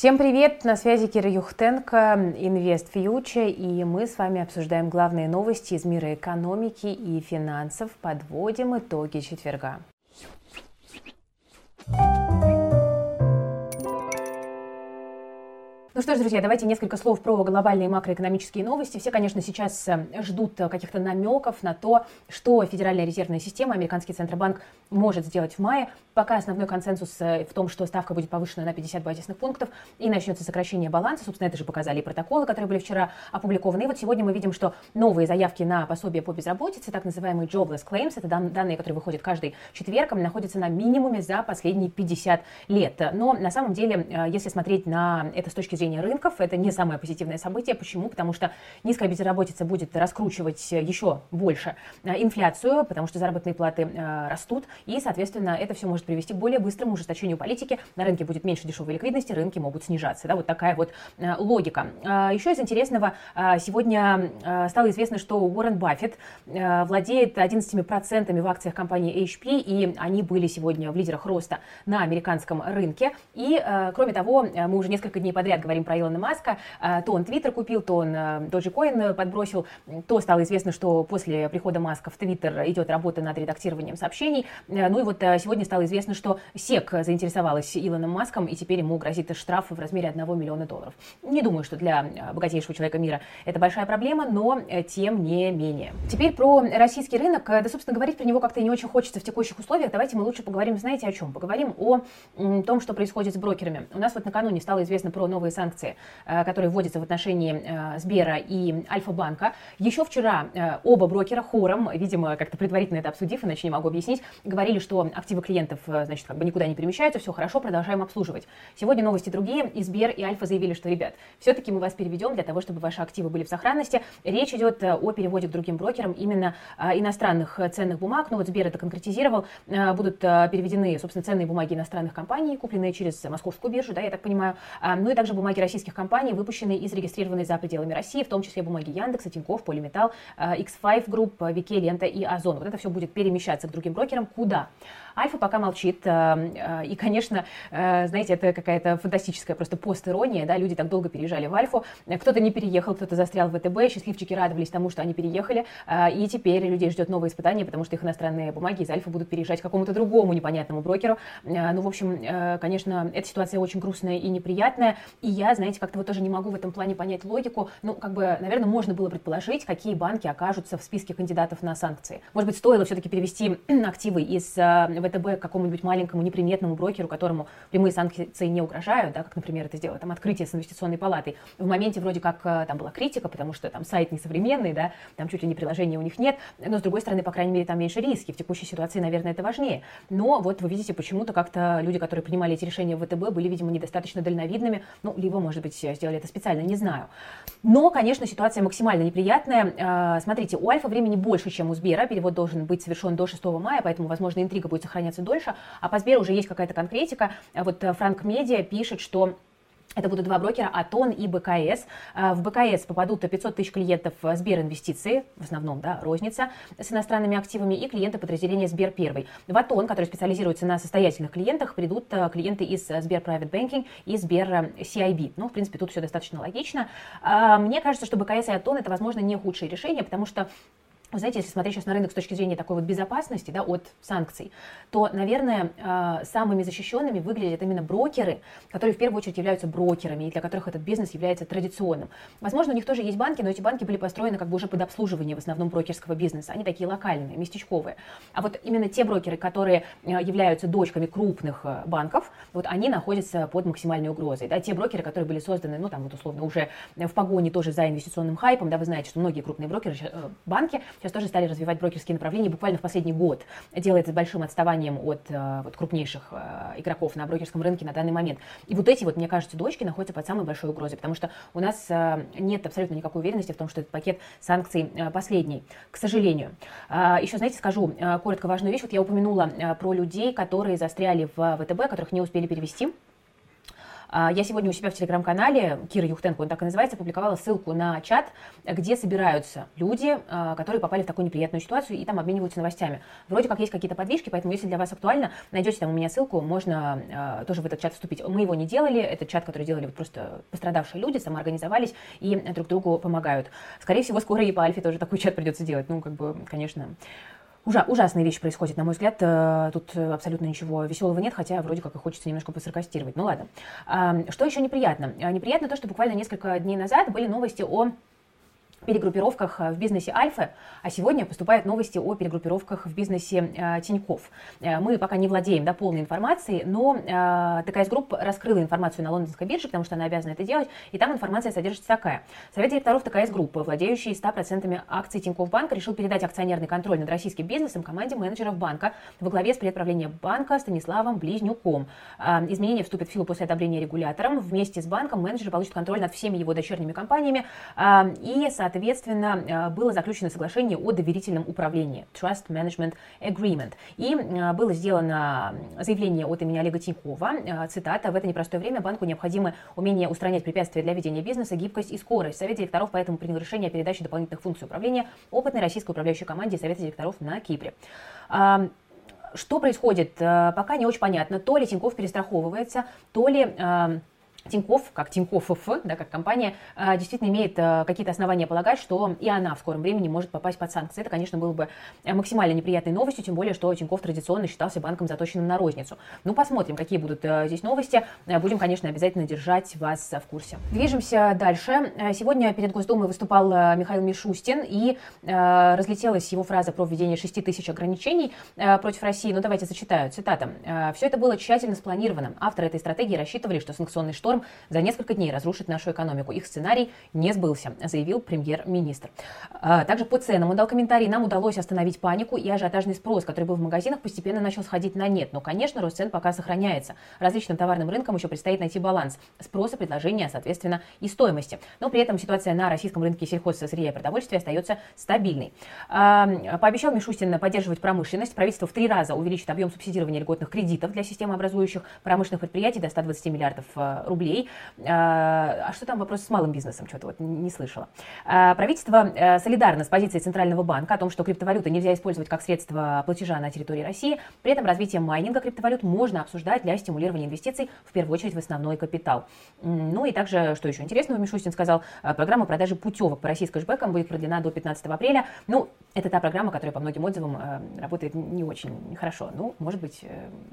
Всем привет! На связи Кира Юхтенко, Инвест Фьючер, и мы с вами обсуждаем главные новости из мира экономики и финансов, подводим итоги четверга. Ну что ж, друзья, давайте несколько слов про глобальные макроэкономические новости. Все, конечно, сейчас э, ждут каких-то намеков на то, что Федеральная резервная система, американский Центробанк может сделать в мае. Пока основной консенсус э, в том, что ставка будет повышена на 50 базисных пунктов и начнется сокращение баланса. Собственно, это же показали и протоколы, которые были вчера опубликованы. И вот сегодня мы видим, что новые заявки на пособие по безработице, так называемые jobless claims, это данные, которые выходят каждый четверг, находятся на минимуме за последние 50 лет. Но на самом деле, э, если смотреть на это с точки зрения падение рынков. Это не самое позитивное событие. Почему? Потому что низкая безработица будет раскручивать еще больше э, инфляцию, потому что заработные платы э, растут, и, соответственно, это все может привести к более быстрому ужесточению политики. На рынке будет меньше дешевой ликвидности, рынки могут снижаться. Да, вот такая вот э, логика. Еще из интересного, сегодня стало известно, что Уоррен Баффет владеет 11% в акциях компании HP, и они были сегодня в лидерах роста на американском рынке. И, кроме того, мы уже несколько дней подряд говорим говорим про Илона Маска, а, то он Твиттер купил, то он э, Dogecoin подбросил, то стало известно, что после прихода Маска в Твиттер идет работа над редактированием сообщений. Э, ну и вот э, сегодня стало известно, что СЕК заинтересовалась Илоном Маском, и теперь ему грозит штраф в размере 1 миллиона долларов. Не думаю, что для богатейшего человека мира это большая проблема, но тем не менее. Теперь про российский рынок. Да, собственно, говорить про него как-то не очень хочется в текущих условиях. Давайте мы лучше поговорим, знаете, о чем? Поговорим о том, что происходит с брокерами. У нас вот накануне стало известно про новые санкции э, которые вводятся в отношении э, Сбера и Альфа-банка. Еще вчера э, оба брокера хором, видимо, как-то предварительно это обсудив, иначе не могу объяснить, говорили, что активы клиентов, значит, как бы никуда не перемещаются, все хорошо, продолжаем обслуживать. Сегодня новости другие, и Сбер, и Альфа заявили, что, ребят, все-таки мы вас переведем для того, чтобы ваши активы были в сохранности. Речь идет о переводе к другим брокерам именно иностранных ценных бумаг. Ну вот Сбер это конкретизировал. Будут переведены, собственно, ценные бумаги иностранных компаний, купленные через московскую биржу, да, я так понимаю. Ну и также бумаги российских компаний, выпущенные и зарегистрированные за пределами России, в том числе бумаги Яндекса, Тинькофф, Полиметалл, X5 Group, Вике, Лента и Озон. Вот это все будет перемещаться к другим брокерам. Куда? Альфа пока молчит. Э, э, и, конечно, э, знаете, это какая-то фантастическая просто постирония, да, люди так долго переезжали в Альфу. Кто-то не переехал, кто-то застрял в ВТБ, счастливчики радовались тому, что они переехали, и теперь людей ждет новое испытание, потому что их иностранные бумаги из Альфа будут переезжать к какому-то другому непонятному брокеру. Ну, в общем, конечно, эта ситуация очень грустная и неприятная, и я, знаете, как-то вот тоже не могу в этом плане понять логику. Ну, как бы, наверное, можно было предположить, какие банки окажутся в списке кандидатов на санкции. Может быть, стоило все-таки перевести активы из ВТБ к какому-нибудь маленькому неприметному брокеру, которому прямые санкции не угрожают, да, как, например, это сделало там открытие с инвестиционной палатой. В моменте вроде как э, там была критика, потому что там сайт несовременный, да, там чуть ли не приложения у них нет, но с другой стороны, по крайней мере, там меньше риски. В текущей ситуации, наверное, это важнее. Но вот вы видите, почему-то как-то люди, которые принимали эти решения в ВТБ, были, видимо, недостаточно дальновидными, ну, либо, может быть, сделали это специально, не знаю. Но, конечно, ситуация максимально неприятная. Э, смотрите, у Альфа времени больше, чем у Сбера. Перевод должен быть совершен до 6 мая, поэтому, возможно, интрига будет сохраняться дольше. А по Сберу уже есть какая-то конкретика. Вот э, Франк Медиа пишет, что это будут два брокера, Атон и БКС. Э, в БКС попадут 500 тысяч клиентов Сбер Инвестиции, в основном, да, розница с иностранными активами, и клиенты подразделения Сбер Первый. В Атон, который специализируется на состоятельных клиентах, придут клиенты из Сбер Private Banking и Сбер CIB. Ну, в принципе, тут все достаточно логично. Мне кажется, что БКС и Атон это, возможно, не худшее решение, потому что вы знаете, если смотреть сейчас на рынок с точки зрения такой вот безопасности, да, от санкций, то, наверное, э, самыми защищенными выглядят именно брокеры, которые в первую очередь являются брокерами, и для которых этот бизнес является традиционным. Возможно, у них тоже есть банки, но эти банки были построены как бы уже под обслуживание в основном брокерского бизнеса. Они такие локальные, местечковые. А вот именно те брокеры, которые э, являются дочками крупных э, банков, вот они находятся под максимальной угрозой. Да, те брокеры, которые были созданы, ну, там вот условно уже в погоне тоже за инвестиционным хайпом, да, вы знаете, что многие крупные брокеры, банки сейчас тоже стали развивать брокерские направления буквально в последний год. Делает это большим отставанием от э, вот, крупнейших э, игроков на брокерском рынке на данный момент. И вот эти вот, мне кажется, дочки находятся под самой большой угрозой, потому что у нас э, нет абсолютно никакой уверенности в том, что этот пакет санкций последний, к сожалению. А, Еще, знаете, скажу коротко важную вещь. Вот я упомянула про людей, которые застряли в ВТБ, которых не успели перевести. А, я сегодня у себя в телеграм-канале, Кира Юхтенко, он так и называется, публиковала ссылку на чат, где собираются люди, а, которые попали в такую неприятную ситуацию и там обмениваются новостями. Вроде как есть какие-то подвижки, поэтому если для вас актуально, найдете там у меня ссылку, можно а, тоже в этот чат вступить. Мы его не делали, это чат, который делали вот просто пострадавшие люди, самоорганизовались и друг другу помогают. Скорее всего, скоро и по Альфе тоже такой чат придется делать. Ну, как бы, конечно, Ужа, ужасные вещи происходят, на мой взгляд. Э, тут абсолютно ничего веселого нет, хотя вроде как и хочется немножко посаркастировать. Ну ладно. Что еще неприятно? А, неприятно то, что буквально несколько дней назад были новости о перегруппировках э, в бизнесе Альфа, а сегодня поступают новости о перегруппировках в бизнесе э, Тиньков. Э, мы пока не владеем да, полной информацией, но э, TCS Group раскрыла информацию на лондонской бирже, потому что она обязана это делать, и там информация содержится такая. Совет директоров ТКС Группы, владеющий 100% акций Тиньков Банка, решил передать акционерный контроль над российским бизнесом команде менеджеров банка во главе с предправлением банка Станиславом Близнюком. Э, изменения вступят в силу после одобрения регулятором. Вместе с банком менеджеры получат контроль над всеми его дочерними компаниями э, и, соответственно, соответственно, э, было заключено соглашение о доверительном управлении, Trust Management Agreement. И э, было сделано заявление от имени Олега Тинькова, э, цитата, «В это непростое время банку необходимо умение устранять препятствия для ведения бизнеса, гибкость и скорость. Совет директоров поэтому принял решение о передаче дополнительных функций управления опытной российской управляющей команде Совета директоров на Кипре. Что происходит, пока не очень понятно. То ли Тиньков перестраховывается, то ли Тиньков, как Тиньков ФФ, да, как компания, а, действительно имеет а, какие-то основания полагать, что и она в скором времени может попасть под санкции. Это, конечно, было бы э, максимально неприятной новостью, тем более, что Тиньков традиционно считался банком, заточенным на розницу. Ну, посмотрим, какие будут э, здесь новости. Э, будем, конечно, обязательно держать вас в курсе. Движемся дальше. Сегодня перед Госдумой выступал Михаил Мишустин, и разлетелась его фраза про введение 6 тысяч ограничений против России. Ну, давайте зачитаю. Цитата. «Все это было тщательно спланировано. Авторы этой стратегии рассчитывали, что санкционный шторм шторм за несколько дней разрушит нашу экономику. Их сценарий не сбылся, заявил премьер-министр. А, также по ценам он дал комментарий. Нам удалось остановить панику и ажиотажный спрос, который был в магазинах, постепенно начал сходить на нет. Но, конечно, рост цен пока сохраняется. Различным товарным рынкам еще предстоит найти баланс спроса, предложения, соответственно, и стоимости. Но при этом ситуация на российском рынке сельхозсырья и продовольствия остается стабильной. А, пообещал Мишустин поддерживать промышленность. Правительство в три раза увеличит объем субсидирования льготных кредитов для системообразующих промышленных предприятий до 120 миллиардов а, рублей рублей. А, а что там вопрос с малым бизнесом? Что-то вот не слышала. А, правительство э, солидарно с позицией Центрального банка о том, что криптовалюты нельзя использовать как средство платежа на территории России. При этом развитие майнинга криптовалют можно обсуждать для стимулирования инвестиций, в первую очередь в основной капитал. Ну и также, что еще интересного, Мишустин сказал, э, программа продажи путевок по российской кэшбэкам будет продлена до 15 апреля. Ну, это та программа, которая по многим отзывам э, работает не очень хорошо. Ну, может быть,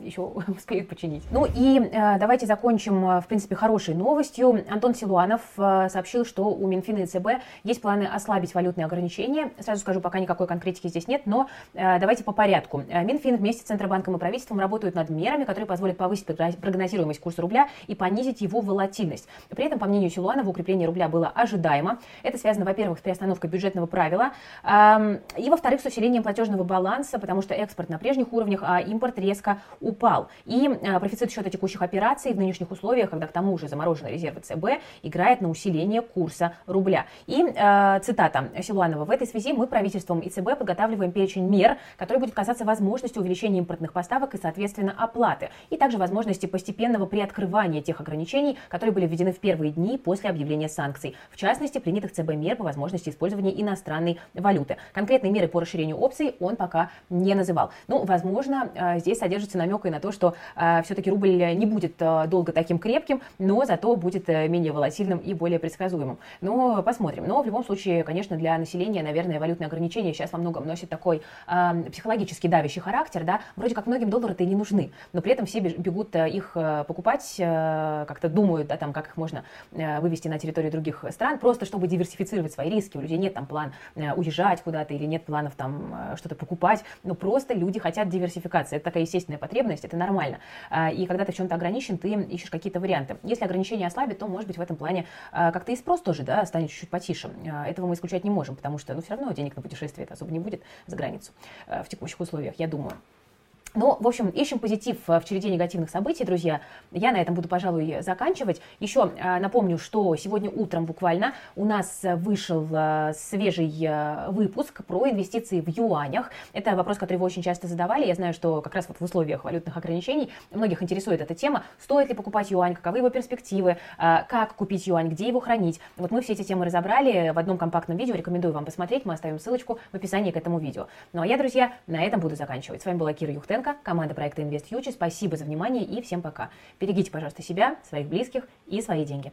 еще успеют починить. Ну и давайте закончим, в принципе, принципе, хорошей новостью. Антон Силуанов э, сообщил, что у Минфина и ЦБ есть планы ослабить валютные ограничения. Сразу скажу, пока никакой конкретики здесь нет, но э, давайте по порядку. Э, Минфин вместе с Центробанком и правительством работают над мерами, которые позволят повысить прогнозируемость курса рубля и понизить его волатильность. При этом, по мнению Силуанова, укрепление рубля было ожидаемо. Это связано, во-первых, с приостановкой бюджетного правила, эм, и, во-вторых, с усилением платежного баланса, потому что экспорт на прежних уровнях, а импорт резко упал. И профицит счета текущих операций в нынешних условиях, когда к тому тому же замороженные резервы ЦБ играет на усиление курса рубля. И э, цитата Силуанова. В этой связи мы правительством и ЦБ подготавливаем перечень мер, который будет касаться возможности увеличения импортных поставок и, соответственно, оплаты. И также возможности постепенного приоткрывания тех ограничений, которые были введены в первые дни после объявления санкций. В частности, принятых ЦБ мер по возможности использования иностранной валюты. Конкретные меры по расширению опций он пока не называл. Ну, возможно, э, здесь содержится намек и на то, что э, все-таки рубль не будет э, долго таким крепким, но зато будет э, менее волатильным и более предсказуемым. Но посмотрим. Но в любом случае, конечно, для населения, наверное, валютные ограничения сейчас во многом носят такой э, психологически давящий характер, да, вроде как многим доллары-то и не нужны, но при этом все бегут э, их э, покупать, э, как-то думают, да, там, как их можно вывести на территорию других стран, просто чтобы диверсифицировать свои риски. У людей нет там план уезжать куда-то или нет планов там что-то покупать, но просто люди хотят диверсификации. Это такая естественная потребность, это нормально. Э, и когда ты в чем-то ограничен, ты ищешь какие-то варианты. Если ограничения ослабят, то, может быть, в этом плане а, как-то и спрос тоже да, станет чуть-чуть потише. А, этого мы исключать не можем, потому что ну, все равно денег на путешествие это особо не будет за границу а, в текущих условиях, я думаю. Ну, в общем, ищем позитив в череде негативных событий, друзья. Я на этом буду, пожалуй, заканчивать. Еще э, напомню, что сегодня утром буквально у нас вышел э, свежий э, выпуск про инвестиции в юанях. Это вопрос, который вы очень часто задавали. Я знаю, что как раз вот в условиях валютных ограничений многих интересует эта тема. Стоит ли покупать юань, каковы его перспективы, как купить юань, где его хранить. Вот мы все эти темы разобрали в одном компактном видео. Рекомендую вам посмотреть. Мы оставим ссылочку в описании к этому видео. Ну а я, друзья, на этом буду заканчивать. С вами была Кира Юхтенко Кириенко, команда проекта Invest Future. Спасибо за внимание и всем пока. Берегите, пожалуйста, себя, своих близких и свои деньги.